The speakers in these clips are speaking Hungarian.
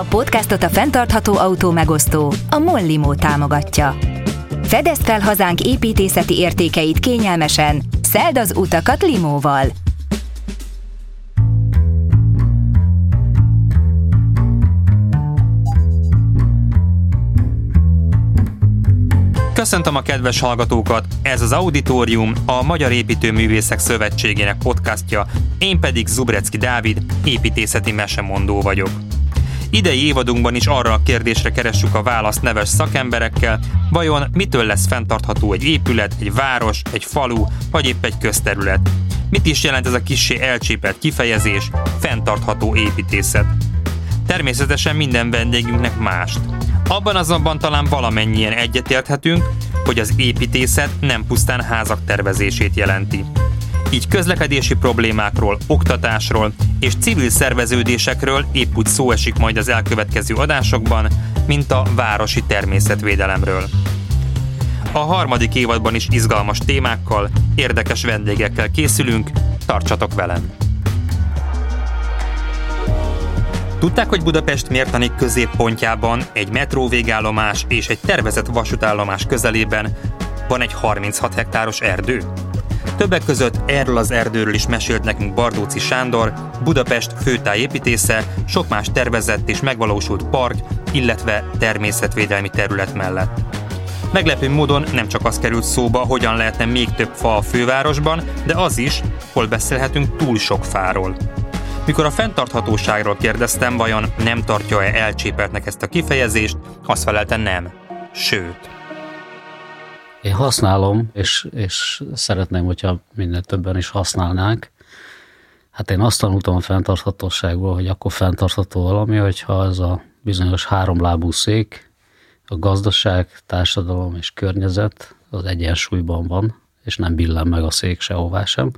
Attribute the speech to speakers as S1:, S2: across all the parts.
S1: A podcastot a fenntartható autó megosztó, a Mollimo támogatja. Fedezd fel hazánk építészeti értékeit kényelmesen, szeld az utakat limóval.
S2: Köszöntöm a kedves hallgatókat! Ez az Auditorium, a Magyar Építőművészek Szövetségének podcastja, én pedig Zubrecki Dávid, építészeti mesemondó vagyok. Idei évadunkban is arra a kérdésre keressük a választ neves szakemberekkel, vajon mitől lesz fenntartható egy épület, egy város, egy falu, vagy épp egy közterület. Mit is jelent ez a kissé elcsépelt kifejezés, fenntartható építészet? Természetesen minden vendégünknek mást. Abban azonban talán valamennyien egyetérthetünk, hogy az építészet nem pusztán házak tervezését jelenti. Így közlekedési problémákról, oktatásról és civil szerveződésekről épp úgy szó esik majd az elkövetkező adásokban, mint a városi természetvédelemről. A harmadik évadban is izgalmas témákkal, érdekes vendégekkel készülünk, tartsatok velem! Tudták, hogy Budapest mértani középpontjában, egy metró végállomás és egy tervezett vasútállomás közelében van egy 36 hektáros erdő? Többek között erről az erdőről is mesélt nekünk Bardóci Sándor, Budapest főtájépítésze, sok más tervezett és megvalósult park, illetve természetvédelmi terület mellett. Meglepő módon nem csak az került szóba, hogyan lehetne még több fa a fővárosban, de az is, hol beszélhetünk túl sok fáról. Mikor a fenntarthatóságról kérdeztem, vajon nem tartja-e elcsépeltnek ezt a kifejezést, azt felelte nem. Sőt.
S3: Én használom, és, és szeretném, hogyha minél többen is használnánk. Hát én azt tanultam a fenntarthatóságból, hogy akkor fenntartható valami, hogyha ez a bizonyos háromlábú szék, a gazdaság, társadalom és környezet az egyensúlyban van, és nem billen meg a szék sehová sem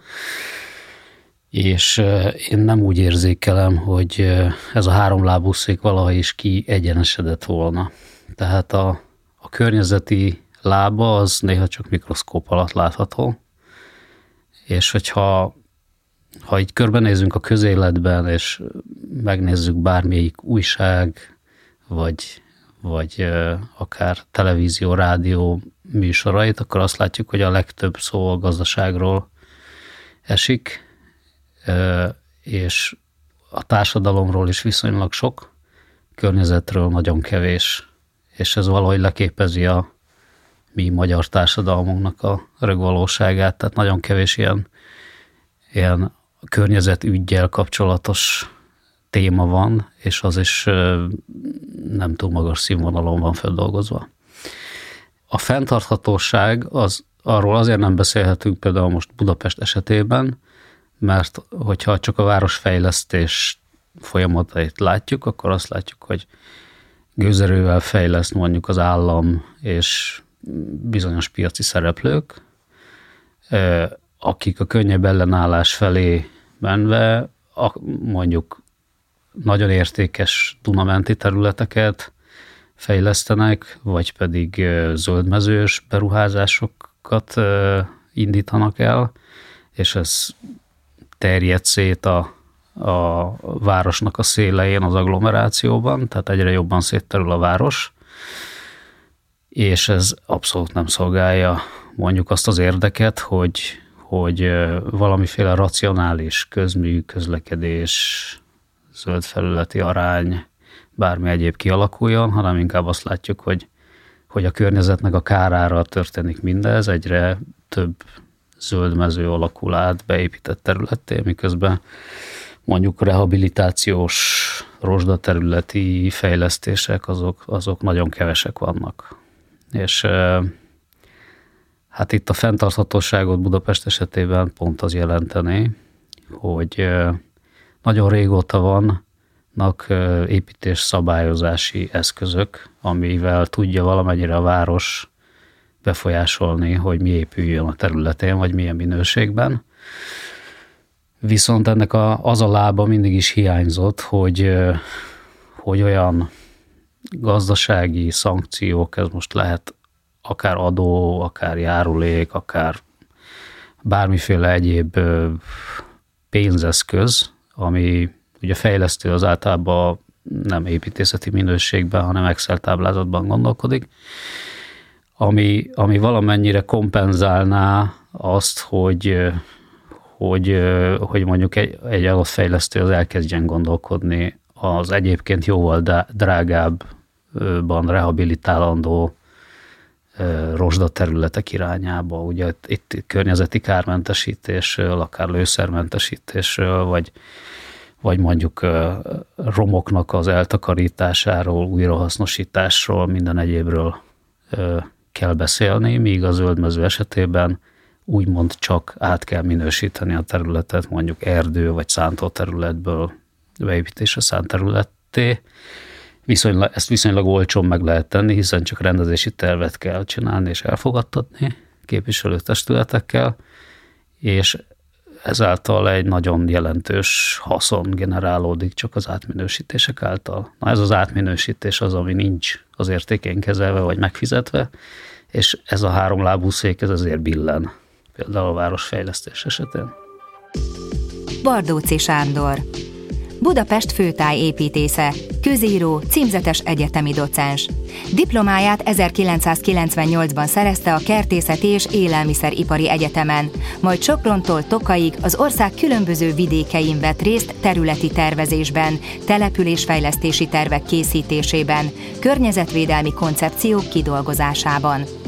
S3: és én nem úgy érzékelem, hogy ez a három szék valaha is kiegyenesedett volna. Tehát a, a környezeti lába az néha csak mikroszkóp alatt látható, és hogyha ha így körbenézünk a közéletben, és megnézzük bármelyik újság, vagy, vagy akár televízió, rádió műsorait, akkor azt látjuk, hogy a legtöbb szó a gazdaságról esik, és a társadalomról is viszonylag sok, környezetről nagyon kevés, és ez valahogy leképezi a mi magyar társadalmunknak a rögvalóságát, tehát nagyon kevés ilyen, ilyen környezetügyjel kapcsolatos téma van, és az is nem túl magas színvonalon van feldolgozva. A fenntarthatóság, az, arról azért nem beszélhetünk például most Budapest esetében, mert hogyha csak a városfejlesztés folyamatait látjuk, akkor azt látjuk, hogy gőzerővel fejleszt mondjuk az állam és bizonyos piaci szereplők, akik a könnyebb ellenállás felé menve mondjuk nagyon értékes Dunamenti területeket fejlesztenek, vagy pedig zöldmezős beruházásokat indítanak el, és ez terjed szét a, a városnak a szélein, az agglomerációban, tehát egyre jobban szétterül a város, és ez abszolút nem szolgálja mondjuk azt az érdeket, hogy, hogy valamiféle racionális közmű, közlekedés, zöld felületi arány, bármi egyéb kialakuljon, hanem inkább azt látjuk, hogy, hogy a környezetnek a kárára történik mindez, egyre több zöld mező alakul át beépített területté, miközben mondjuk rehabilitációs rozsdaterületi fejlesztések azok, azok nagyon kevesek vannak. És hát itt a fenntarthatóságot Budapest esetében pont az jelenteni, hogy nagyon régóta vannak építés szabályozási eszközök, amivel tudja valamennyire a város befolyásolni, hogy mi épüljön a területén, vagy milyen minőségben. Viszont ennek a, az a lába mindig is hiányzott, hogy, hogy olyan gazdasági szankciók, ez most lehet akár adó, akár járulék, akár bármiféle egyéb pénzeszköz, ami ugye fejlesztő az általában nem építészeti minőségben, hanem Excel táblázatban gondolkodik, ami, ami valamennyire kompenzálná azt, hogy, hogy, hogy mondjuk egy, egy fejlesztő az elkezdjen gondolkodni az egyébként jóval drágábban rehabilitálandó rozsda területek irányába. Ugye itt környezeti kármentesítésről, akár lőszermentesítésről, vagy, vagy mondjuk romoknak az eltakarításáról, újrahasznosításról, minden egyébről kell beszélni, míg a zöldmező esetében úgymond csak át kell minősíteni a területet, mondjuk erdő vagy szántó területből beépítésre szánt területté. Viszonylag, ezt viszonylag olcsón meg lehet tenni, hiszen csak rendezési tervet kell csinálni és elfogadtatni képviselőtestületekkel, és ezáltal egy nagyon jelentős haszon generálódik csak az átminősítések által. Na ez az átminősítés az, ami nincs az értékén kezelve vagy megfizetve, és ez a három lábú szék ez azért billen, például a városfejlesztés esetén.
S1: Bardóci Sándor Budapest főtájépítésze, közíró, címzetes egyetemi docens. Diplomáját 1998-ban szerezte a Kertészeti és Élelmiszeripari Egyetemen, majd Soprontól Tokaig az ország különböző vidékein vett részt területi tervezésben, településfejlesztési tervek készítésében, környezetvédelmi koncepciók kidolgozásában.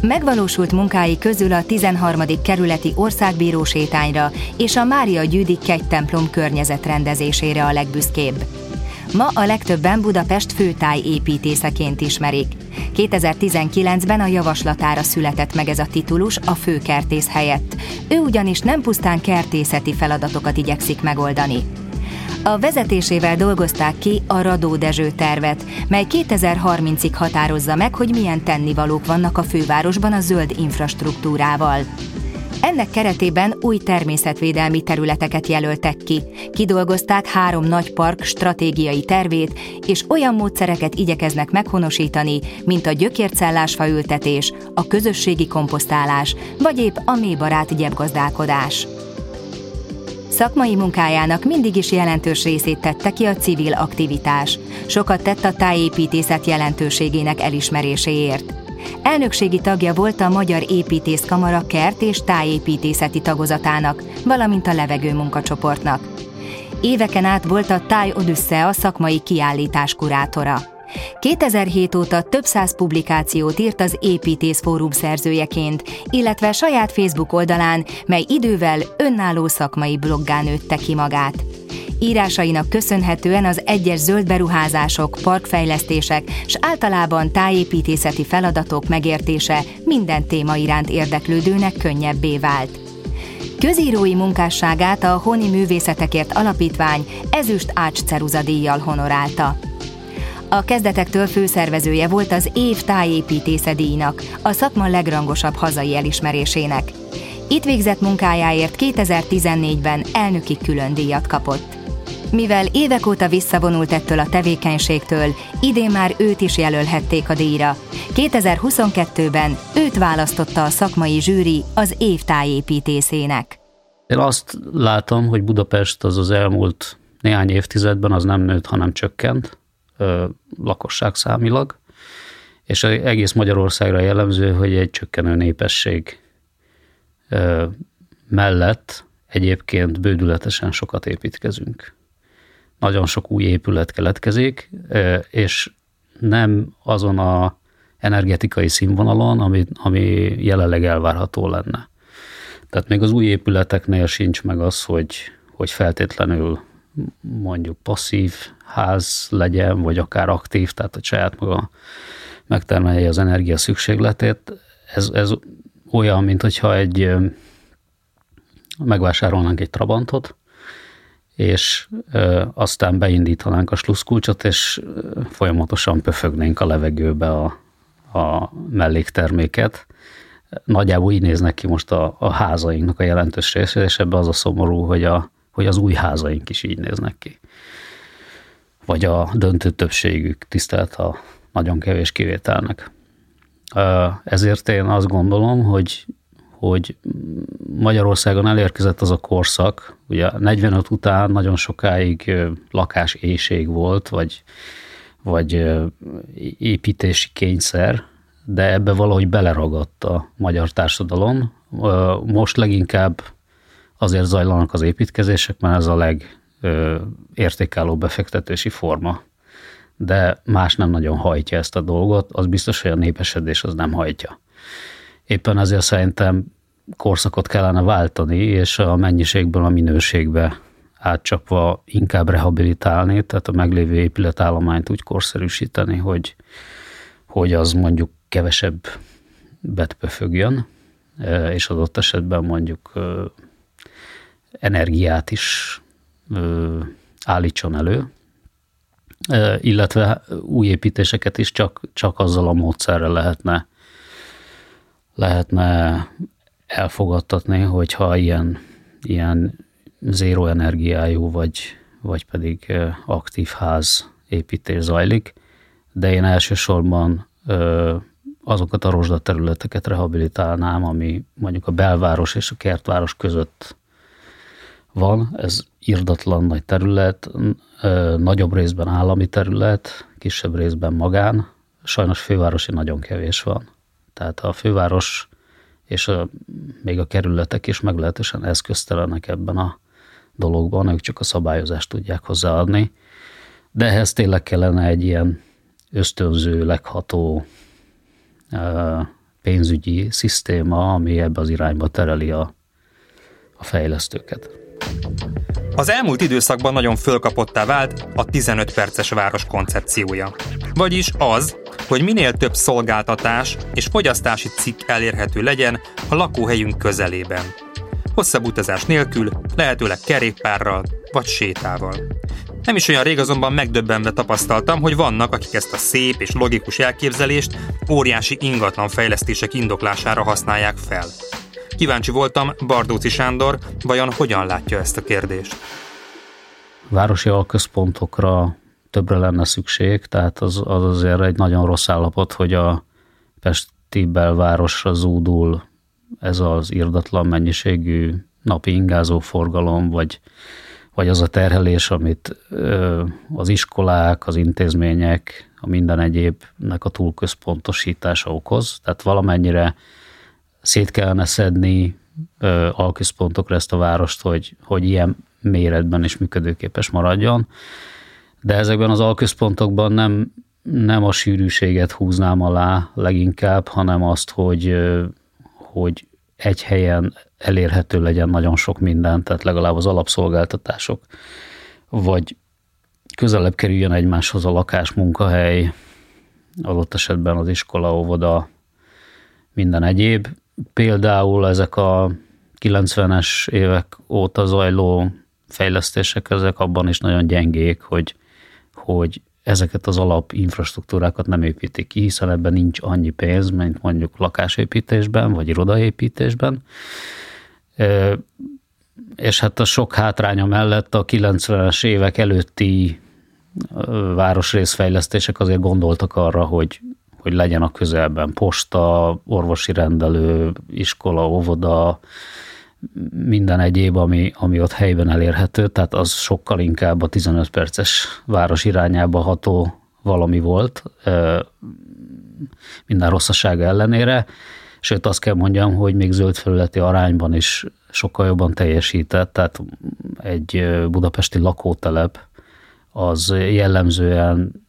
S1: Megvalósult munkái közül a 13. kerületi országbíró sétányra és a Mária Gyűdi templom környezetrendezésére a legbüszkébb. Ma a legtöbben Budapest főtáj építészeként ismerik. 2019-ben a javaslatára született meg ez a titulus a főkertész helyett. Ő ugyanis nem pusztán kertészeti feladatokat igyekszik megoldani. A vezetésével dolgozták ki a Radó Dezső tervet, mely 2030-ig határozza meg, hogy milyen tennivalók vannak a fővárosban a zöld infrastruktúrával. Ennek keretében új természetvédelmi területeket jelöltek ki, kidolgozták három nagy park stratégiai tervét, és olyan módszereket igyekeznek meghonosítani, mint a gyökércellás ültetés, a közösségi komposztálás, vagy épp a mélybarát gyepgazdálkodás. Szakmai munkájának mindig is jelentős részét tette ki a civil aktivitás. Sokat tett a tájépítészet jelentőségének elismeréséért. Elnökségi tagja volt a Magyar Építészkamara kert és tájépítészeti tagozatának, valamint a levegő munkacsoportnak. Éveken át volt a Táj Odüsszea szakmai kiállítás kurátora. 2007 óta több száz publikációt írt az Építész Fórum szerzőjeként, illetve saját Facebook oldalán, mely idővel önálló szakmai bloggá nőtte ki magát. Írásainak köszönhetően az egyes zöld beruházások, parkfejlesztések és általában tájépítészeti feladatok megértése minden téma iránt érdeklődőnek könnyebbé vált. Közírói munkásságát a Honi Művészetekért Alapítvány ezüst Ács Ceruza díjjal honorálta. A kezdetektől főszervezője volt az év tájépítésze díjnak, a szakma legrangosabb hazai elismerésének. Itt végzett munkájáért 2014-ben elnöki külön díjat kapott. Mivel évek óta visszavonult ettől a tevékenységtől, idén már őt is jelölhették a díjra. 2022-ben őt választotta a szakmai zsűri az év tájépítészének.
S3: Én azt látom, hogy Budapest az az elmúlt néhány évtizedben az nem nőtt, hanem csökkent lakosság számilag, és egész Magyarországra jellemző, hogy egy csökkenő népesség mellett egyébként bődületesen sokat építkezünk. Nagyon sok új épület keletkezik, és nem azon a energetikai színvonalon, ami, ami jelenleg elvárható lenne. Tehát még az új épületeknél sincs meg az, hogy, hogy feltétlenül mondjuk passzív ház legyen, vagy akár aktív, tehát a saját maga megtermelje az energia szükségletét. Ez, ez olyan, mint hogyha egy megvásárolnánk egy Trabantot, és ö, aztán beindítanánk a sluszkulcsot, és folyamatosan pöfögnénk a levegőbe a, a mellékterméket. Nagyjából így néznek ki most a, a házainknak a jelentős része, és ebbe az a szomorú, hogy, a, hogy az új házaink is így néznek ki vagy a döntő többségük tisztelt a nagyon kevés kivételnek. Ezért én azt gondolom, hogy, hogy Magyarországon elérkezett az a korszak, ugye 45 után nagyon sokáig lakás éjség volt, vagy, vagy építési kényszer, de ebbe valahogy beleragadt a magyar társadalom. Most leginkább azért zajlanak az építkezések, mert ez a legértékálló befektetési forma. De más nem nagyon hajtja ezt a dolgot, az biztos, hogy a népesedés az nem hajtja. Éppen ezért szerintem korszakot kellene váltani, és a mennyiségből a minőségbe átcsapva inkább rehabilitálni, tehát a meglévő épületállományt úgy korszerűsíteni, hogy, hogy az mondjuk kevesebb betpöfögjön, és adott esetben mondjuk energiát is állítson elő, illetve új építéseket is csak, csak azzal a módszerrel lehetne, lehetne elfogadtatni, hogyha ilyen, ilyen zéró energiájú vagy, vagy pedig aktív ház építés zajlik, de én elsősorban azokat a rozsdaterületeket rehabilitálnám, ami mondjuk a belváros és a kertváros között van. Ez irdatlan nagy terület, nagyobb részben állami terület, kisebb részben magán. Sajnos fővárosi nagyon kevés van. Tehát a főváros és a, még a kerületek is meglehetősen eszköztelenek ebben a dologban, ők csak a szabályozást tudják hozzáadni. De ehhez tényleg kellene egy ilyen ösztönző, legható pénzügyi szisztéma, ami ebbe az irányba tereli a, a fejlesztőket.
S2: Az elmúlt időszakban nagyon fölkapottá vált a 15 perces város koncepciója. Vagyis az, hogy minél több szolgáltatás és fogyasztási cikk elérhető legyen a lakóhelyünk közelében. Hosszabb utazás nélkül, lehetőleg kerékpárral vagy sétával. Nem is olyan rég azonban megdöbbenve tapasztaltam, hogy vannak, akik ezt a szép és logikus elképzelést óriási ingatlan fejlesztések indoklására használják fel. Kíváncsi voltam, Bardóci Sándor vajon hogyan látja ezt a kérdést?
S3: Városi alközpontokra többre lenne szükség, tehát az, az azért egy nagyon rossz állapot, hogy a Pesti belvárosra zúdul ez az irdatlan mennyiségű napi ingázó forgalom, vagy, vagy az a terhelés, amit az iskolák, az intézmények, a minden egyébnek a túlközpontosítása okoz. Tehát valamennyire szét kellene szedni alközpontokra ezt a várost, hogy, hogy ilyen méretben is működőképes maradjon de ezekben az alközpontokban nem, nem a sűrűséget húznám alá leginkább, hanem azt, hogy, hogy egy helyen elérhető legyen nagyon sok minden, tehát legalább az alapszolgáltatások, vagy közelebb kerüljön egymáshoz a lakás, munkahely, adott esetben az iskola, óvoda, minden egyéb. Például ezek a 90-es évek óta zajló fejlesztések, ezek abban is nagyon gyengék, hogy hogy ezeket az alap infrastruktúrákat nem építik ki, hiszen ebben nincs annyi pénz, mint mondjuk lakásépítésben, vagy irodaépítésben. És hát a sok hátránya mellett a 90-es évek előtti városrészfejlesztések azért gondoltak arra, hogy, hogy legyen a közelben posta, orvosi rendelő, iskola, óvoda, minden egyéb, ami, ami ott helyben elérhető, tehát az sokkal inkább a 15 perces város irányába ható valami volt, minden rosszasága ellenére, sőt azt kell mondjam, hogy még zöld felületi arányban is sokkal jobban teljesített, tehát egy budapesti lakótelep az jellemzően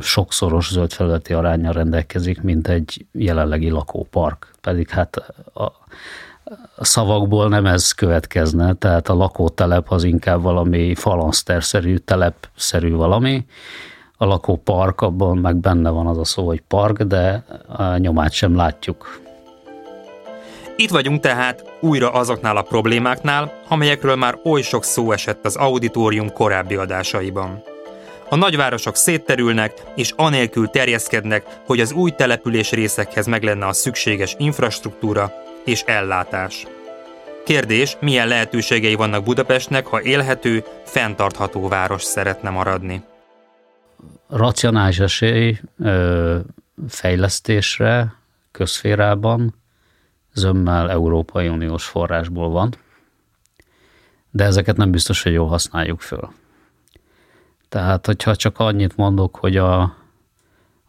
S3: sokszoros zöld felületi arányra rendelkezik, mint egy jelenlegi lakópark. Pedig hát a, a szavakból nem ez következne, tehát a lakótelep az inkább valami falanszterszerű, telepszerű valami, a lakópark, abban meg benne van az a szó, hogy park, de a nyomát sem látjuk.
S2: Itt vagyunk tehát újra azoknál a problémáknál, amelyekről már oly sok szó esett az auditorium korábbi adásaiban. A nagyvárosok szétterülnek, és anélkül terjeszkednek, hogy az új település részekhez meg lenne a szükséges infrastruktúra, és ellátás. Kérdés, milyen lehetőségei vannak Budapestnek, ha élhető, fenntartható város szeretne maradni?
S3: Racionális esély fejlesztésre közférában zömmel Európai Uniós forrásból van, de ezeket nem biztos, hogy jól használjuk föl. Tehát, hogyha csak annyit mondok, hogy a,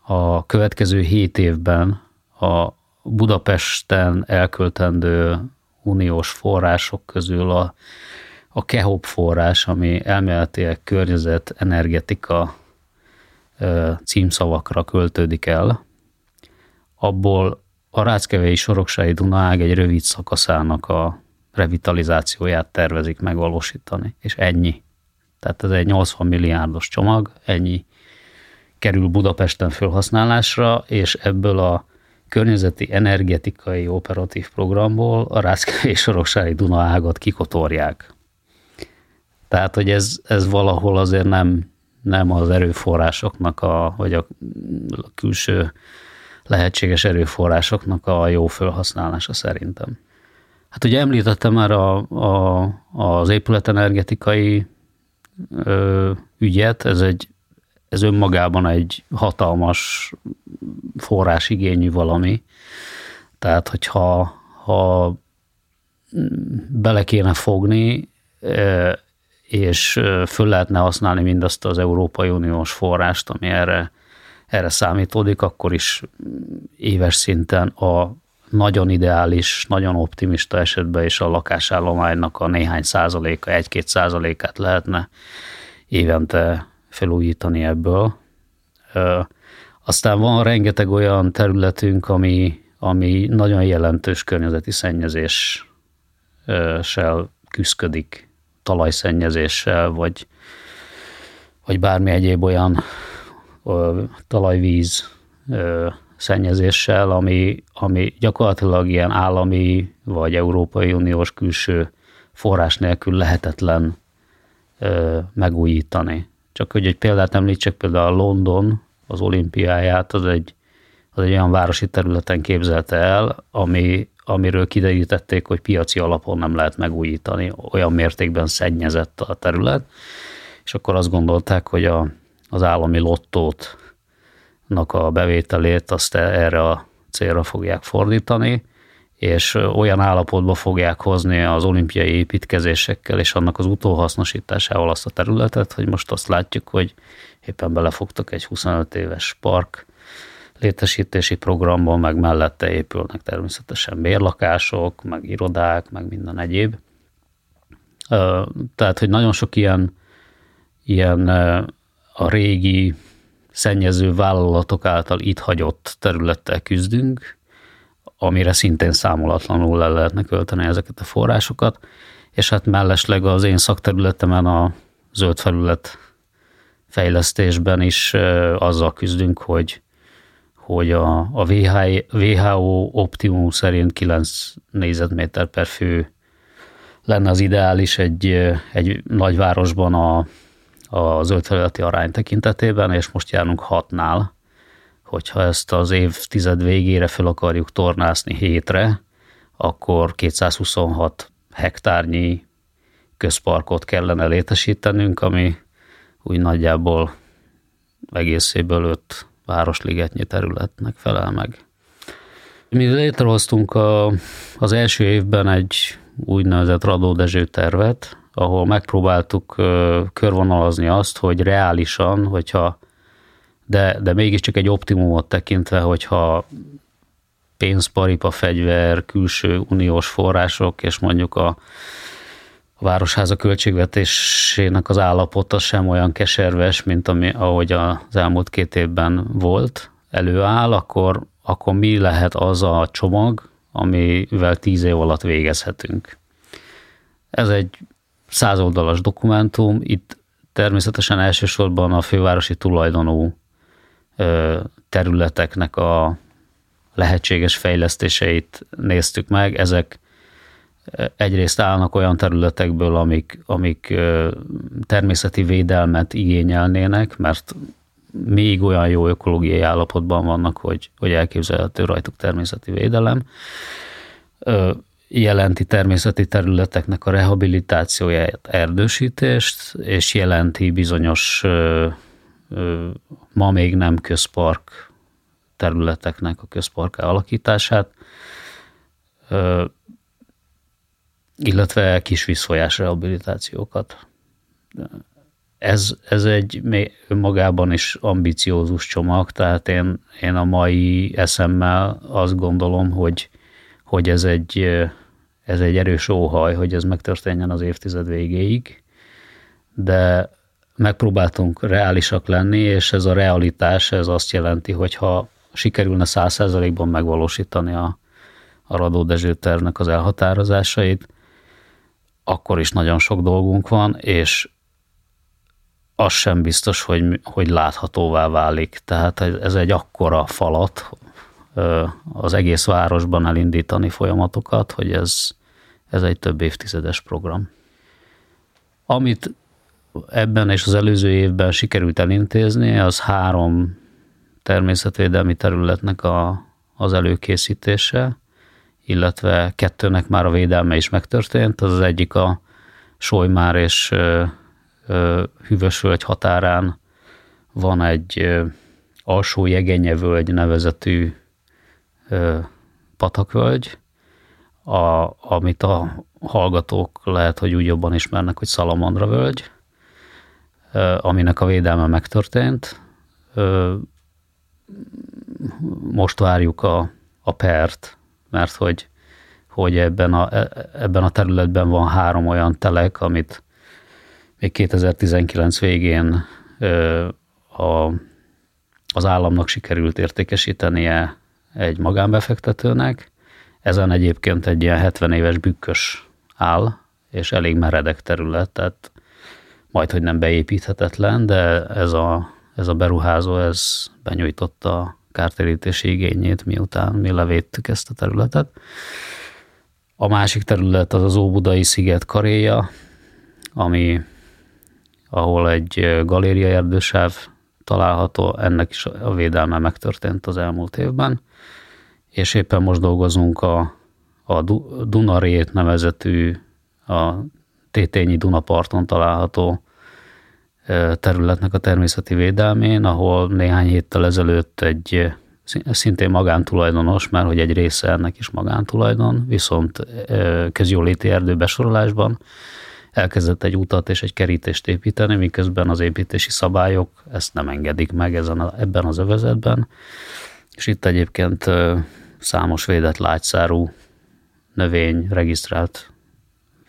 S3: a következő hét évben a Budapesten elköltendő uniós források közül a, a KEHOP forrás, ami elméletileg környezet, energetika címszavakra költődik el, abból a Ráckevei Soroksági Dunaág egy rövid szakaszának a revitalizációját tervezik megvalósítani, és ennyi. Tehát ez egy 80 milliárdos csomag, ennyi kerül Budapesten felhasználásra, és ebből a környezeti energetikai operatív programból a Ráckevei Soroksági Dunaágat kikotorják. Tehát, hogy ez, ez valahol azért nem, nem az erőforrásoknak, a, vagy a külső lehetséges erőforrásoknak a jó felhasználása szerintem. Hát ugye említettem már a, a, az épületenergetikai ö, ügyet, ez egy ez önmagában egy hatalmas forrásigényű valami. Tehát, hogyha ha bele kéne fogni, és föl lehetne használni mindazt az Európai Uniós forrást, ami erre, erre számítódik, akkor is éves szinten a nagyon ideális, nagyon optimista esetben is a lakásállománynak a néhány százaléka, egy-két százalékát lehetne évente felújítani ebből. Aztán van rengeteg olyan területünk, ami, ami nagyon jelentős környezeti szennyezéssel küzdik, talajszennyezéssel, vagy, vagy bármi egyéb olyan talajvíz szennyezéssel, ami, ami gyakorlatilag ilyen állami vagy Európai Uniós külső forrás nélkül lehetetlen megújítani. Csak hogy egy példát említsek, például a London az olimpiáját, az egy, az egy olyan városi területen képzelte el, ami, amiről kiderítették, hogy piaci alapon nem lehet megújítani, olyan mértékben szennyezett a terület, és akkor azt gondolták, hogy a, az állami lottót a bevételét azt erre a célra fogják fordítani, és olyan állapotba fogják hozni az olimpiai építkezésekkel és annak az utóhasznosításával azt a területet, hogy most azt látjuk, hogy éppen belefogtak egy 25 éves park létesítési programban, meg mellette épülnek természetesen bérlakások, meg irodák, meg minden egyéb. Tehát, hogy nagyon sok ilyen, ilyen a régi szennyező vállalatok által itt hagyott területtel küzdünk, amire szintén számolatlanul le lehetne költeni ezeket a forrásokat, és hát mellesleg az én szakterületemen a zöld felület fejlesztésben is azzal küzdünk, hogy, hogy a, a WHO optimum szerint 9 négyzetméter per fő lenne az ideális egy, egy nagyvárosban a, a zöld felületi arány tekintetében, és most járunk hatnál, hogyha ezt az évtized végére fel akarjuk tornászni hétre, akkor 226 hektárnyi közparkot kellene létesítenünk, ami úgy nagyjából egészéből öt városligetnyi területnek felel meg. Mi létrehoztunk a, az első évben egy úgynevezett Radó Dezső tervet, ahol megpróbáltuk körvonalazni azt, hogy reálisan, hogyha de, de mégiscsak egy optimumot tekintve, hogyha pénzparipa, fegyver, külső uniós források, és mondjuk a, a városháza költségvetésének az állapota sem olyan keserves, mint ami, ahogy az elmúlt két évben volt, előáll, akkor, akkor mi lehet az a csomag, amivel tíz év alatt végezhetünk. Ez egy százoldalas dokumentum, itt természetesen elsősorban a fővárosi tulajdonú területeknek a lehetséges fejlesztéseit néztük meg. Ezek egyrészt állnak olyan területekből, amik, amik természeti védelmet igényelnének, mert még olyan jó ökológiai állapotban vannak, hogy, hogy elképzelhető rajtuk természeti védelem. Jelenti természeti területeknek a rehabilitációját, erdősítést, és jelenti bizonyos ma még nem közpark területeknek a közpark alakítását. illetve kis vízfolyás rehabilitációkat. Ez, ez egy önmagában is ambiciózus csomag, tehát én, én a mai eszemmel azt gondolom, hogy, hogy ez egy, ez egy erős óhaj, hogy ez megtörténjen az évtized végéig, de megpróbáltunk reálisak lenni, és ez a realitás, ez azt jelenti, hogy ha sikerülne száz százalékban megvalósítani a, a Radó Dezső tervnek az elhatározásait, akkor is nagyon sok dolgunk van, és az sem biztos, hogy, hogy láthatóvá válik. Tehát ez egy akkora falat az egész városban elindítani folyamatokat, hogy ez, ez egy több évtizedes program. Amit ebben és az előző évben sikerült elintézni, az három természetvédelmi területnek a, az előkészítése, illetve kettőnek már a védelme is megtörtént. Az, az egyik a Solymár és Hűvösvölgy határán van egy alsó jegenyevölgy nevezetű patakvölgy, a, amit a hallgatók lehet, hogy úgy jobban ismernek, hogy Salamandra völgy, aminek a védelme megtörtént. Most várjuk a, a pert, mert hogy, hogy ebben, a, e, ebben a területben van három olyan telek, amit még 2019 végén a, az államnak sikerült értékesítenie egy magánbefektetőnek. Ezen egyébként egy ilyen 70 éves bükkös áll, és elég meredek terület, tehát majd, hogy nem beépíthetetlen, de ez a, ez a beruházó, ez benyújtotta a kártérítési igényét, miután mi levédtük ezt a területet. A másik terület az az Óbudai sziget karéja, ami, ahol egy galéria erdősáv található, ennek is a védelme megtörtént az elmúlt évben, és éppen most dolgozunk a, a Dunarét nevezetű, a Tétényi Dunaparton található területnek a természeti védelmén, ahol néhány héttel ezelőtt egy szintén magántulajdonos, mert hogy egy része ennek is magántulajdon, viszont közjóléti erdő besorolásban elkezdett egy utat és egy kerítést építeni, miközben az építési szabályok ezt nem engedik meg ezen a, ebben az övezetben. És itt egyébként számos védett lágyszárú növény, regisztrált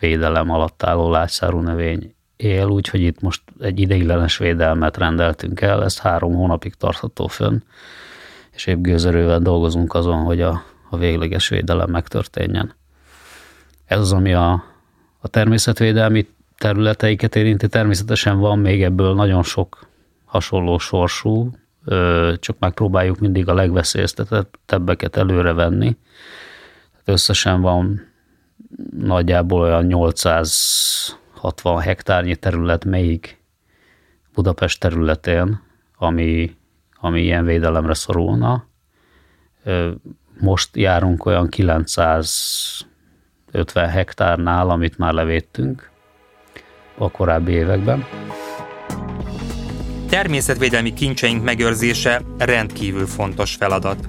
S3: védelem alatt álló lágyszárú növény él, úgyhogy itt most egy ideiglenes védelmet rendeltünk el, ezt három hónapig tartható fönn, és épp gőzerővel dolgozunk azon, hogy a, a végleges védelem megtörténjen. Ez az, ami a, a természetvédelmi területeiket érinti. Természetesen van még ebből nagyon sok hasonló sorsú, csak megpróbáljuk mindig a legveszélyeztetettebbeket előre venni. Összesen van nagyjából olyan 800 60 hektárnyi terület melyik Budapest területén, ami, ami ilyen védelemre szorulna. Most járunk olyan 950 hektárnál, amit már levédtünk a korábbi években.
S2: Természetvédelmi kincseink megőrzése rendkívül fontos feladat.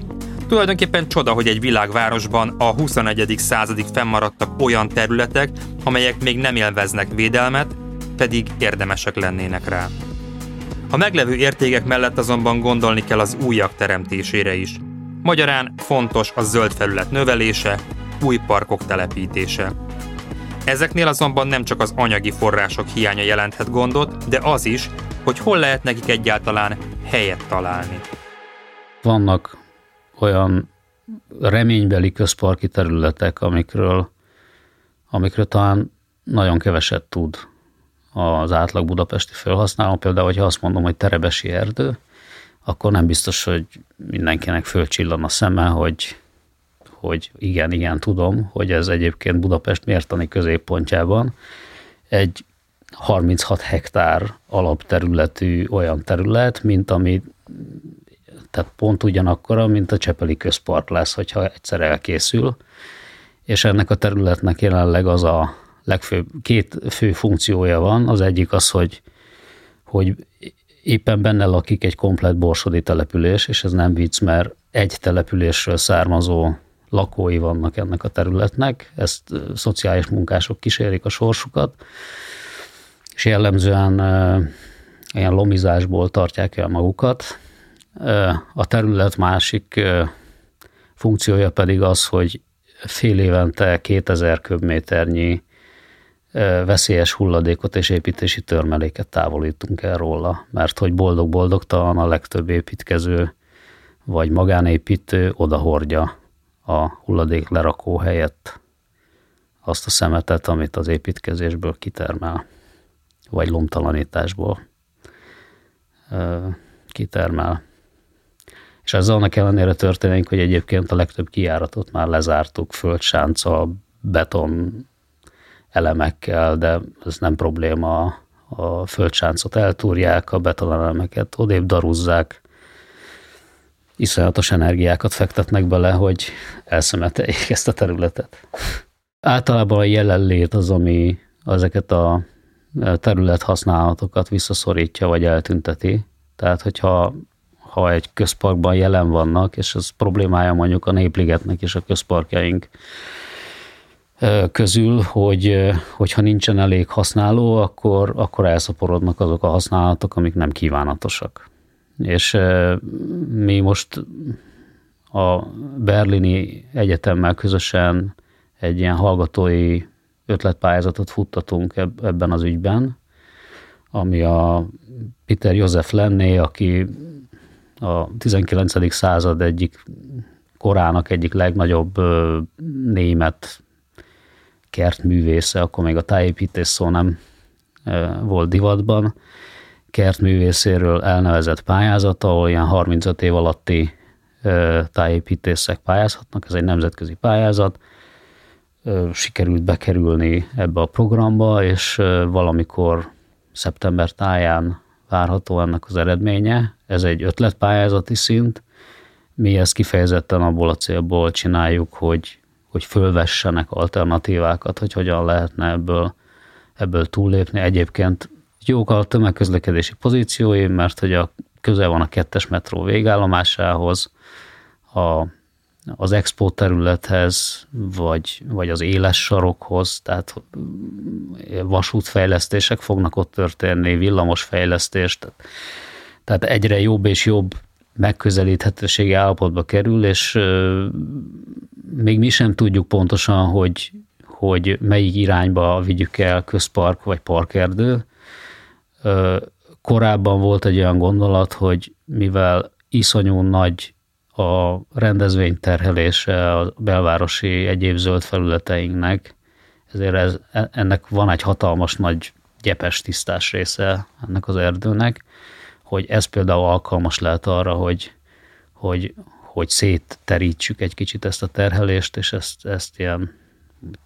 S2: Tulajdonképpen csoda, hogy egy világvárosban a 21. századig fennmaradtak olyan területek, amelyek még nem élveznek védelmet, pedig érdemesek lennének rá. A meglevő értékek mellett azonban gondolni kell az újak teremtésére is. Magyarán fontos a zöld felület növelése, új parkok telepítése. Ezeknél azonban nem csak az anyagi források hiánya jelenthet gondot, de az is, hogy hol lehet nekik egyáltalán helyet találni.
S3: Vannak olyan reménybeli közparki területek, amikről, amikről talán nagyon keveset tud az átlag budapesti felhasználó. Például, hogyha azt mondom, hogy terebesi erdő, akkor nem biztos, hogy mindenkinek fölcsillan a szeme, hogy, hogy igen, igen, tudom, hogy ez egyébként Budapest mértani középpontjában egy 36 hektár alapterületű olyan terület, mint ami tehát pont ugyanakkora, mint a Csepeli közpark lesz, hogyha egyszer elkészül, és ennek a területnek jelenleg az a legfőbb, két fő funkciója van, az egyik az, hogy, hogy éppen benne lakik egy komplet borsodi település, és ez nem vicc, mert egy településről származó lakói vannak ennek a területnek, ezt szociális munkások kísérik a sorsukat, és jellemzően ilyen lomizásból tartják el magukat. A terület másik funkciója pedig az, hogy fél évente 2000 köbméternyi veszélyes hulladékot és építési törmeléket távolítunk el róla, mert hogy boldog-boldogtalan a legtöbb építkező vagy magánépítő odahordja a hulladék lerakó helyett azt a szemetet, amit az építkezésből kitermel, vagy lomtalanításból kitermel. És ez annak ellenére történik, hogy egyébként a legtöbb kijáratot már lezártuk földsánca, beton elemekkel, de ez nem probléma. A földsáncot eltúrják, a betonelemeket odébb daruzzák, iszonyatos energiákat fektetnek bele, hogy elszemeteljék ezt a területet. Általában a jelenlét az, ami ezeket a terület használatokat visszaszorítja, vagy eltünteti. Tehát, hogyha ha egy közparkban jelen vannak, és ez problémája mondjuk a Népligetnek és a közparkjaink közül, hogy hogyha nincsen elég használó, akkor, akkor elszaporodnak azok a használatok, amik nem kívánatosak. És mi most a Berlini Egyetemmel közösen egy ilyen hallgatói ötletpályázatot futtatunk ebben az ügyben, ami a Peter József Lenné, aki a 19. század egyik korának egyik legnagyobb német kertművésze, akkor még a tájépítés szó nem volt divatban, kertművészéről elnevezett pályázat, ahol ilyen 35 év alatti tájépítészek pályázhatnak, ez egy nemzetközi pályázat, sikerült bekerülni ebbe a programba, és valamikor szeptember táján várható ennek az eredménye. Ez egy ötletpályázati szint, mi ezt kifejezetten abból a célból csináljuk, hogy, hogy fölvessenek alternatívákat, hogy hogyan lehetne ebből, ebből túllépni. Egyébként jók a tömegközlekedési pozíciói, mert hogy a közel van a kettes metró végállomásához, a, az expo területhez, vagy, vagy az éles sarokhoz, tehát vasútfejlesztések fognak ott történni, villamosfejlesztés, tehát, tehát egyre jobb és jobb megközelíthetőségi állapotba kerül, és még mi sem tudjuk pontosan, hogy, hogy melyik irányba vigyük el közpark vagy parkerdő, Korábban volt egy olyan gondolat, hogy mivel iszonyú nagy a rendezvény terhelése a belvárosi egyéb zöld felületeinknek, ezért ez, e, ennek van egy hatalmas nagy gyepes tisztás része ennek az erdőnek, hogy ez például alkalmas lehet arra, hogy, hogy, hogy szétterítsük egy kicsit ezt a terhelést, és ezt, ezt ilyen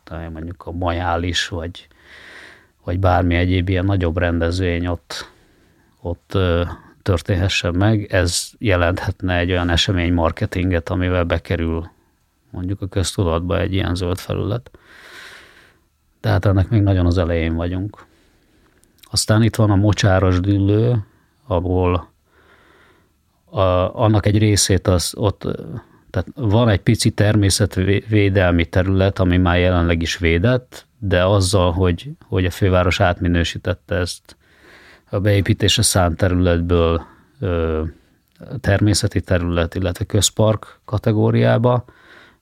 S3: mondjuk a majális, vagy vagy bármi egyéb ilyen nagyobb rendezvény ott, ott történhessen meg, ez jelenthetne egy olyan esemény marketinget, amivel bekerül mondjuk a köztudatba egy ilyen zöld felület. Tehát ennek még nagyon az elején vagyunk. Aztán itt van a mocsáros dűlő, ahol a, annak egy részét az ott, tehát van egy pici természetvédelmi terület, ami már jelenleg is védett, de azzal, hogy, hogy a főváros átminősítette ezt a beépítése szánt területből természeti terület, illetve közpark kategóriába,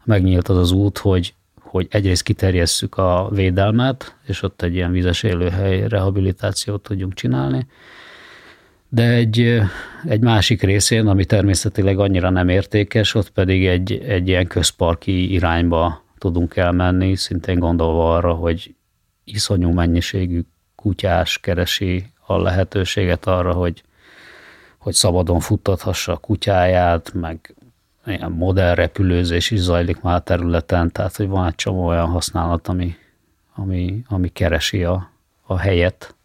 S3: megnyílt az az út, hogy, hogy egyrészt kiterjesszük a védelmet, és ott egy ilyen vizes élőhely rehabilitációt tudjunk csinálni, de egy, egy másik részén, ami természetileg annyira nem értékes, ott pedig egy, egy ilyen közparki irányba tudunk elmenni, szintén gondolva arra, hogy iszonyú mennyiségű kutyás keresi a lehetőséget arra, hogy, hogy szabadon futtathassa a kutyáját, meg ilyen modern repülőzés is zajlik már a területen, tehát hogy van egy csomó olyan használat, ami, ami, ami keresi a, a helyet,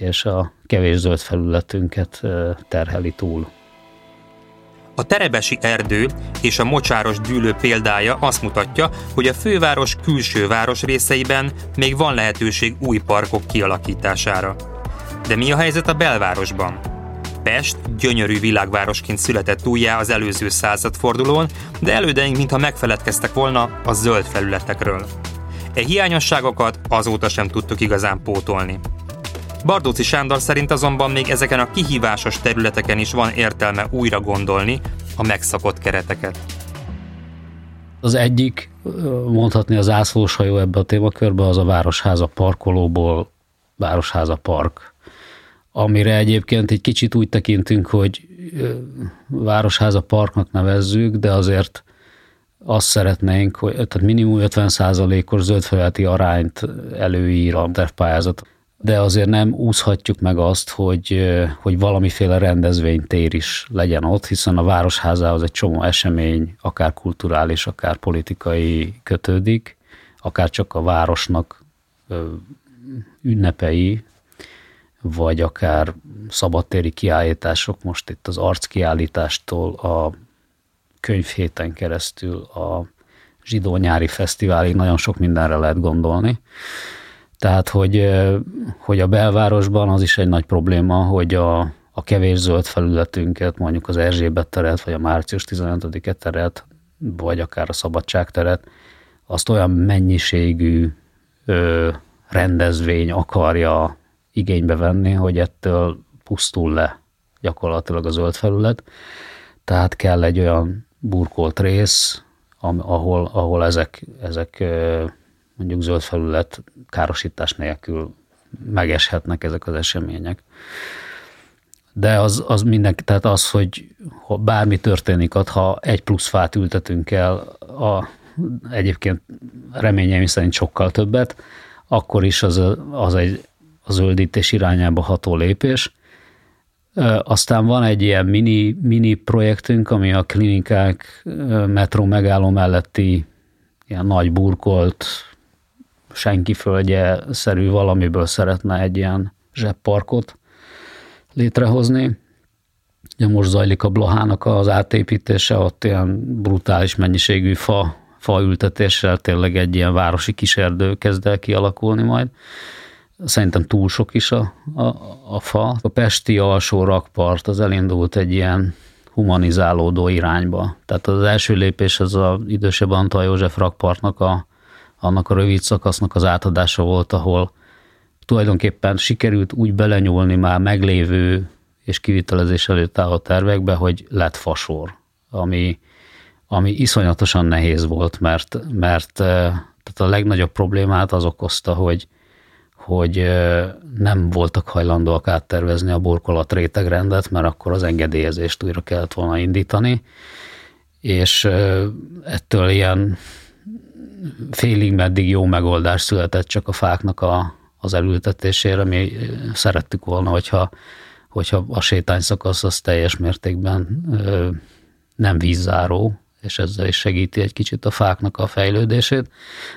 S3: és a kevés zöld felületünket terheli túl.
S2: A terebesi erdő és a mocsáros dűlő példája azt mutatja, hogy a főváros külső város részeiben még van lehetőség új parkok kialakítására. De mi a helyzet a belvárosban? Pest gyönyörű világvárosként született újjá az előző századfordulón, de elődeink mintha megfeledkeztek volna a zöld felületekről. E hiányosságokat azóta sem tudtuk igazán pótolni. Bardóci Sándor szerint azonban még ezeken a kihívásos területeken is van értelme újra gondolni a megszakott kereteket.
S3: Az egyik, mondhatni az ászlós hajó ebbe a témakörbe, az a Városháza parkolóból Városháza park, amire egyébként egy kicsit úgy tekintünk, hogy Városháza parknak nevezzük, de azért azt szeretnénk, hogy tehát minimum 50%-os zöldfelületi arányt előír a tervpályázat de azért nem úszhatjuk meg azt, hogy, hogy valamiféle rendezvénytér is legyen ott, hiszen a Városházához egy csomó esemény, akár kulturális, akár politikai kötődik, akár csak a városnak ünnepei, vagy akár szabadtéri kiállítások, most itt az arckiállítástól a könyvhéten keresztül a zsidó nyári fesztiválig nagyon sok mindenre lehet gondolni. Tehát, hogy, hogy a belvárosban az is egy nagy probléma, hogy a, a kevés zöld felületünket, mondjuk az Erzsébet teret, vagy a március 15-e teret, vagy akár a Szabadság teret, azt olyan mennyiségű ö, rendezvény akarja igénybe venni, hogy ettől pusztul le gyakorlatilag a zöld felület. Tehát kell egy olyan burkolt rész, ahol, ahol ezek, ezek mondjuk zöld felület károsítás nélkül megeshetnek ezek az események. De az, az mindenki, tehát az, hogy ha bármi történik ott, ha egy plusz fát ültetünk el, a, egyébként reményeim szerint sokkal többet, akkor is az, az egy a zöldítés irányába ható lépés. Aztán van egy ilyen mini, mini projektünk, ami a klinikák metró megálló melletti ilyen nagy burkolt senki földje-szerű valamiből szeretne egy ilyen zsebparkot létrehozni. Ugye most zajlik a Blahának az átépítése, ott ilyen brutális mennyiségű fa, fa ültetéssel tényleg egy ilyen városi kiserdő kezd el kialakulni majd. Szerintem túl sok is a, a, a fa. A Pesti alsó rakpart az elindult egy ilyen humanizálódó irányba. Tehát az első lépés az a idősebb Antal József rakpartnak a annak a rövid szakasznak az átadása volt, ahol tulajdonképpen sikerült úgy belenyúlni már meglévő és kivitelezés előtt álló tervekbe, hogy lett fasor, ami, ami iszonyatosan nehéz volt, mert, mert tehát a legnagyobb problémát az okozta, hogy, hogy nem voltak hajlandóak áttervezni a burkolat rétegrendet, mert akkor az engedélyezést újra kellett volna indítani, és ettől ilyen félig meddig jó megoldás született csak a fáknak a, az elültetésére. Mi szerettük volna, hogyha, hogyha a sétányszakasz az teljes mértékben ö, nem vízzáró, és ezzel is segíti egy kicsit a fáknak a fejlődését,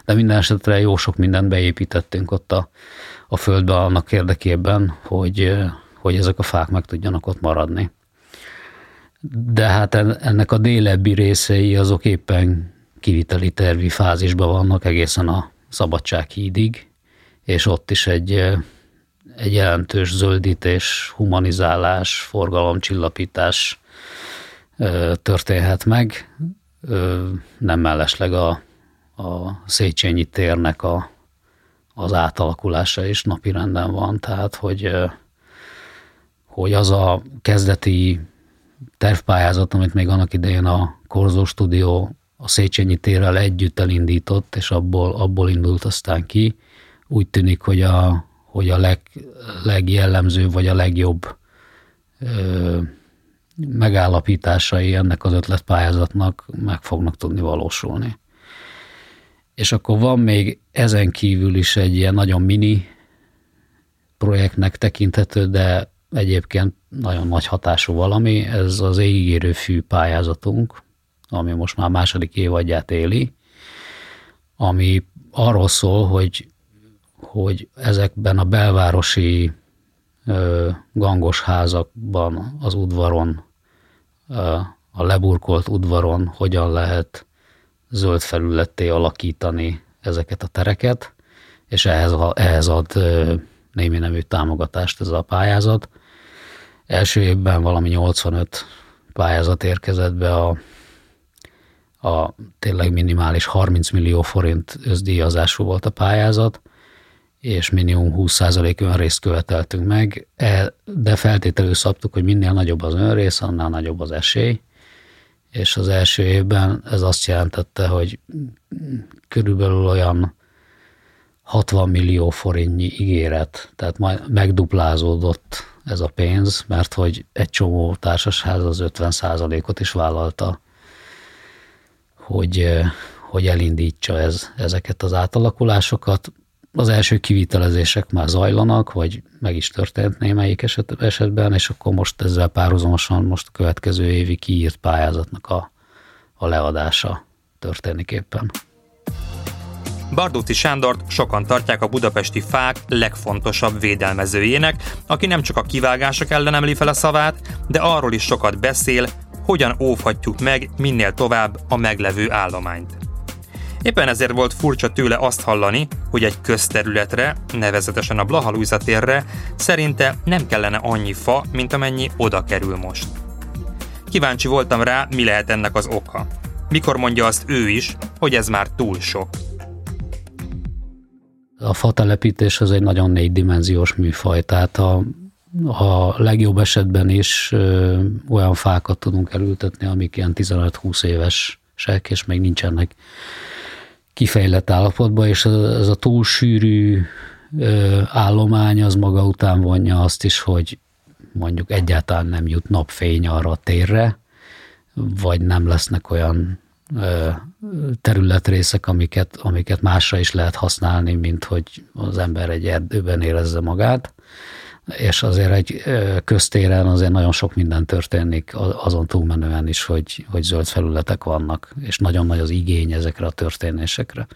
S3: de minden esetre jó sok mindent beépítettünk ott a, a földbe annak érdekében, hogy, hogy ezek a fák meg tudjanak ott maradni. De hát ennek a délebbi részei azok éppen kiviteli tervi fázisban vannak egészen a Szabadsághídig, és ott is egy, egy jelentős zöldítés, humanizálás, forgalomcsillapítás történhet meg. Nem mellesleg a, a Széchenyi térnek a, az átalakulása is napirenden van, tehát hogy, hogy az a kezdeti tervpályázat, amit még annak idején a Korzó Stúdió a Széchenyi térrel együtt elindított, és abból, abból indult aztán ki. Úgy tűnik, hogy a, hogy a leg, legjellemzőbb, vagy a legjobb ö, megállapításai ennek az ötletpályázatnak meg fognak tudni valósulni. És akkor van még ezen kívül is egy ilyen nagyon mini projektnek tekinthető, de egyébként nagyon nagy hatású valami, ez az égigérő fű pályázatunk, ami most már második évadját éli, ami arról szól, hogy, hogy ezekben a belvárosi ö, gangos házakban, az udvaron, ö, a leburkolt udvaron hogyan lehet zöld felületté alakítani ezeket a tereket, és ehhez, ehhez ad ö, némi nemű támogatást ez a pályázat. Első évben valami 85 pályázat érkezett be a, a tényleg minimális 30 millió forint összdíjazású volt a pályázat, és minimum 20% önrészt követeltünk meg, e, de feltételül szabtuk, hogy minél nagyobb az önrész, annál nagyobb az esély, és az első évben ez azt jelentette, hogy körülbelül olyan 60 millió forintnyi ígéret, tehát majd megduplázódott ez a pénz, mert hogy egy csomó társasház az 50% ot is vállalta, hogy, hogy elindítsa ez, ezeket az átalakulásokat. Az első kivitelezések már zajlanak, vagy meg is történt némelyik eset, esetben, és akkor most ezzel párhuzamosan most a következő évi kiírt pályázatnak a, a leadása történik éppen.
S2: Bardóci Sándort sokan tartják a budapesti fák legfontosabb védelmezőjének, aki nem csak a kivágások ellen emli fel a szavát, de arról is sokat beszél, hogyan óvhatjuk meg minél tovább a meglevő állományt. Éppen ezért volt furcsa tőle azt hallani, hogy egy közterületre, nevezetesen a Blaha térre szerinte nem kellene annyi fa, mint amennyi oda kerül most. Kíváncsi voltam rá, mi lehet ennek az oka. Mikor mondja azt ő is, hogy ez már túl sok.
S3: A fatelepítés az egy nagyon négydimenziós műfaj, tehát a, a legjobb esetben is olyan fákat tudunk elültetni, amik ilyen 15-20 évesek, és még nincsenek kifejlett állapotban, és ez a túl sűrű ö, állomány az maga után vonja azt is, hogy mondjuk egyáltalán nem jut napfény arra a térre, vagy nem lesznek olyan területrészek, amiket, amiket másra is lehet használni, mint hogy az ember egy erdőben érezze magát, és azért egy köztéren azért nagyon sok minden történik azon túlmenően is, hogy, hogy zöld felületek vannak, és nagyon nagy az igény ezekre a történésekre.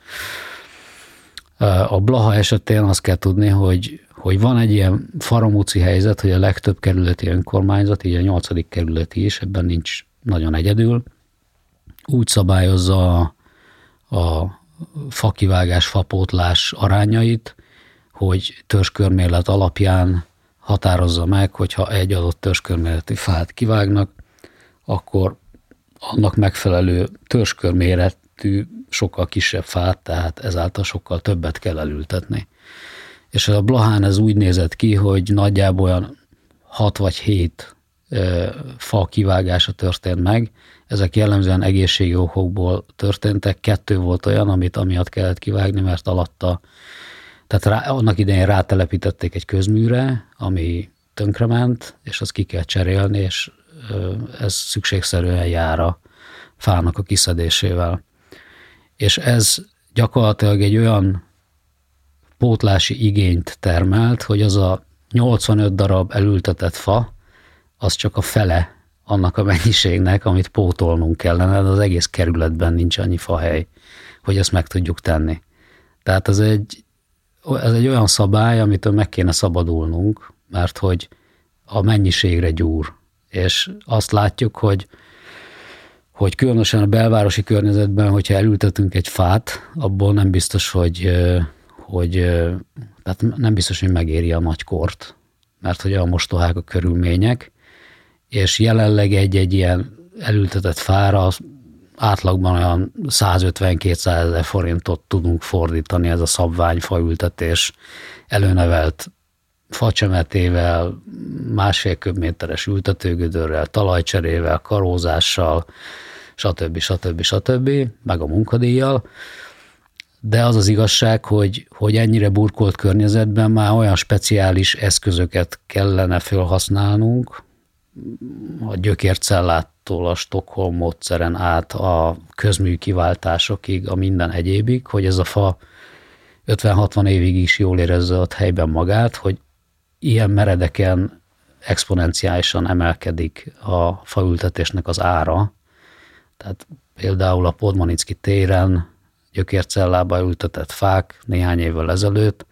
S3: A Blaha esetén azt kell tudni, hogy, hogy van egy ilyen faramúci helyzet, hogy a legtöbb kerületi önkormányzat, így a nyolcadik kerületi is, ebben nincs nagyon egyedül, úgy szabályozza a, a fakivágás, fapótlás arányait, hogy törzskörmélet alapján határozza meg, hogyha egy adott törzskörméleti fát kivágnak, akkor annak megfelelő törzskörméretű, sokkal kisebb fát, tehát ezáltal sokkal többet kell elültetni. És a Blahán ez úgy nézett ki, hogy nagyjából olyan 6 vagy 7 fa kivágása történt meg, ezek jellemzően egészségi okokból történtek. Kettő volt olyan, amit amiatt kellett kivágni, mert alatta, tehát rá, annak idején rátelepítették egy közműre, ami tönkrement, és azt ki kell cserélni, és ez szükségszerűen jár a fának a kiszedésével. És ez gyakorlatilag egy olyan pótlási igényt termelt, hogy az a 85 darab elültetett fa, az csak a fele annak a mennyiségnek, amit pótolnunk kellene, de az egész kerületben nincs annyi fahely, hogy ezt meg tudjuk tenni. Tehát ez egy, ez egy olyan szabály, amitől meg kéne szabadulnunk, mert hogy a mennyiségre gyúr. És azt látjuk, hogy, hogy különösen a belvárosi környezetben, hogyha elültetünk egy fát, abból nem biztos, hogy, hogy tehát nem biztos, hogy megéri a nagy kort, mert hogy a mostohák a körülmények, és jelenleg egy-egy ilyen elültetett fára átlagban olyan 150-200 ezer forintot tudunk fordítani ez a szabványfaültetés előnevelt facsemetével, másfél köbméteres ültetőgödörrel, talajcserével, karózással, stb. stb. stb. meg a munkadíjjal. De az az igazság, hogy, hogy ennyire burkolt környezetben már olyan speciális eszközöket kellene felhasználnunk, a gyökércellától a Stockholm módszeren át a közmű kiváltásokig, a minden egyébig, hogy ez a fa 50-60 évig is jól érezze ott helyben magát, hogy ilyen meredeken exponenciálisan emelkedik a faültetésnek az ára. Tehát például a Podmanicki téren gyökércellába ültetett fák néhány évvel ezelőtt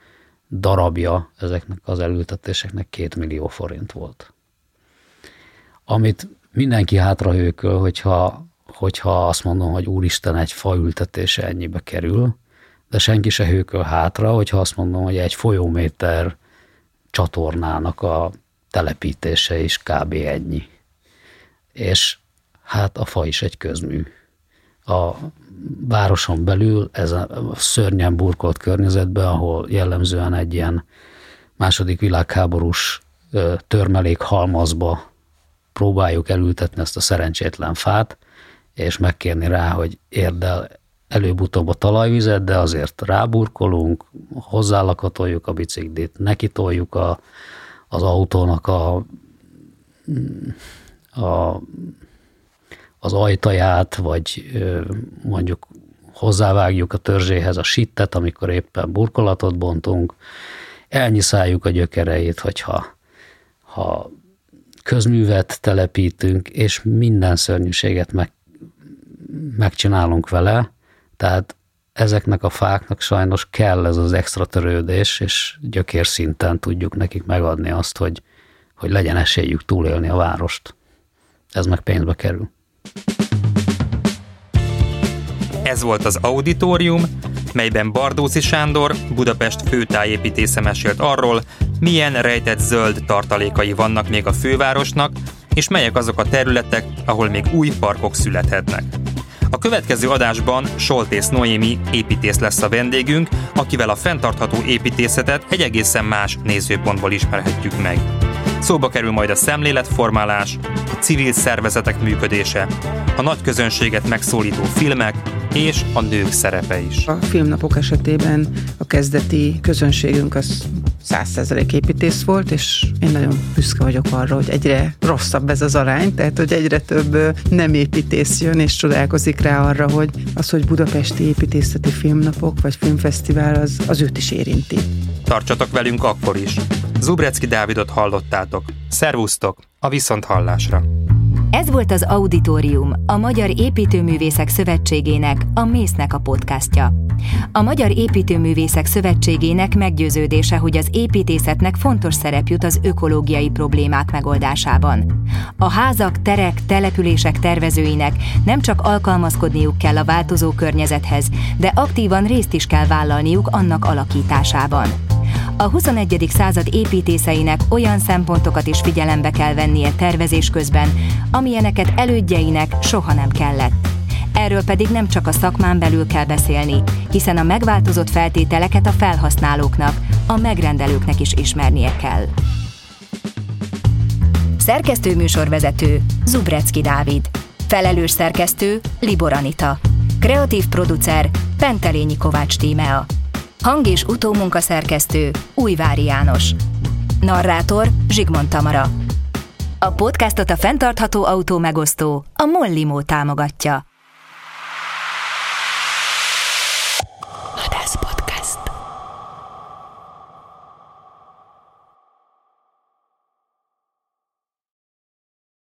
S3: darabja ezeknek az elültetéseknek két millió forint volt amit mindenki hátrahőköl, hogyha, hogyha azt mondom, hogy úristen, egy faültetése ennyibe kerül, de senki se hőköl hátra, hogyha azt mondom, hogy egy folyóméter csatornának a telepítése is kb. ennyi. És hát a fa is egy közmű. A városon belül, ez a szörnyen burkolt környezetben, ahol jellemzően egy ilyen második világháborús törmelék halmazba próbáljuk elültetni ezt a szerencsétlen fát, és megkérni rá, hogy érdel előbb-utóbb a talajvizet, de azért ráburkolunk, hozzálakatoljuk a biciklit, nekitoljuk a, az autónak a, a, az ajtaját, vagy mondjuk hozzávágjuk a törzséhez a sittet, amikor éppen burkolatot bontunk, elnyiszáljuk a gyökereit, hogyha ha közművet telepítünk, és minden szörnyűséget meg, megcsinálunk vele, tehát ezeknek a fáknak sajnos kell ez az extra törődés, és gyökérszinten tudjuk nekik megadni azt, hogy, hogy legyen esélyük túlélni a várost. Ez meg pénzbe kerül.
S2: Ez volt az Auditorium, melyben Bardóci Sándor, Budapest főtájépítésze mesélt arról, milyen rejtett zöld tartalékai vannak még a fővárosnak, és melyek azok a területek, ahol még új parkok születhetnek. A következő adásban Soltész Noémi építész lesz a vendégünk, akivel a fenntartható építészetet egy egészen más nézőpontból ismerhetjük meg. Szóba kerül majd a szemléletformálás, a civil szervezetek működése, a nagy közönséget megszólító filmek és a nők szerepe is.
S4: A filmnapok esetében a kezdeti közönségünk az 100% építész volt, és én nagyon büszke vagyok arra, hogy egyre rosszabb ez az arány, tehát hogy egyre több nem építész jön, és csodálkozik rá arra, hogy az, hogy budapesti építészeti filmnapok vagy filmfesztivál, az, az őt is érinti.
S2: Tartsatok velünk akkor is. Zubrecki Dávidot hallottátok. Szervusztok, a hallásra.
S1: Ez volt az Auditorium, a Magyar Építőművészek Szövetségének, a Mésznek a podcastja. A Magyar Építőművészek Szövetségének meggyőződése, hogy az építészetnek fontos szerep jut az ökológiai problémák megoldásában. A házak, terek, települések tervezőinek nem csak alkalmazkodniuk kell a változó környezethez, de aktívan részt is kell vállalniuk annak alakításában. A 21. század építészeinek olyan szempontokat is figyelembe kell vennie tervezés közben, amilyeneket elődjeinek soha nem kellett. Erről pedig nem csak a szakmán belül kell beszélni, hiszen a megváltozott feltételeket a felhasználóknak, a megrendelőknek is ismernie kell. Szerkesztő műsorvezető Zubrecki Dávid. Felelős szerkesztő Libor Anita. Kreatív producer Pentelényi Kovács Tímea. Hang- és utómunkaszerkesztő Újvári János. Narrátor Zsigmond Tamara. A podcastot a fenntartható autó megosztó, a Mollimó támogatja.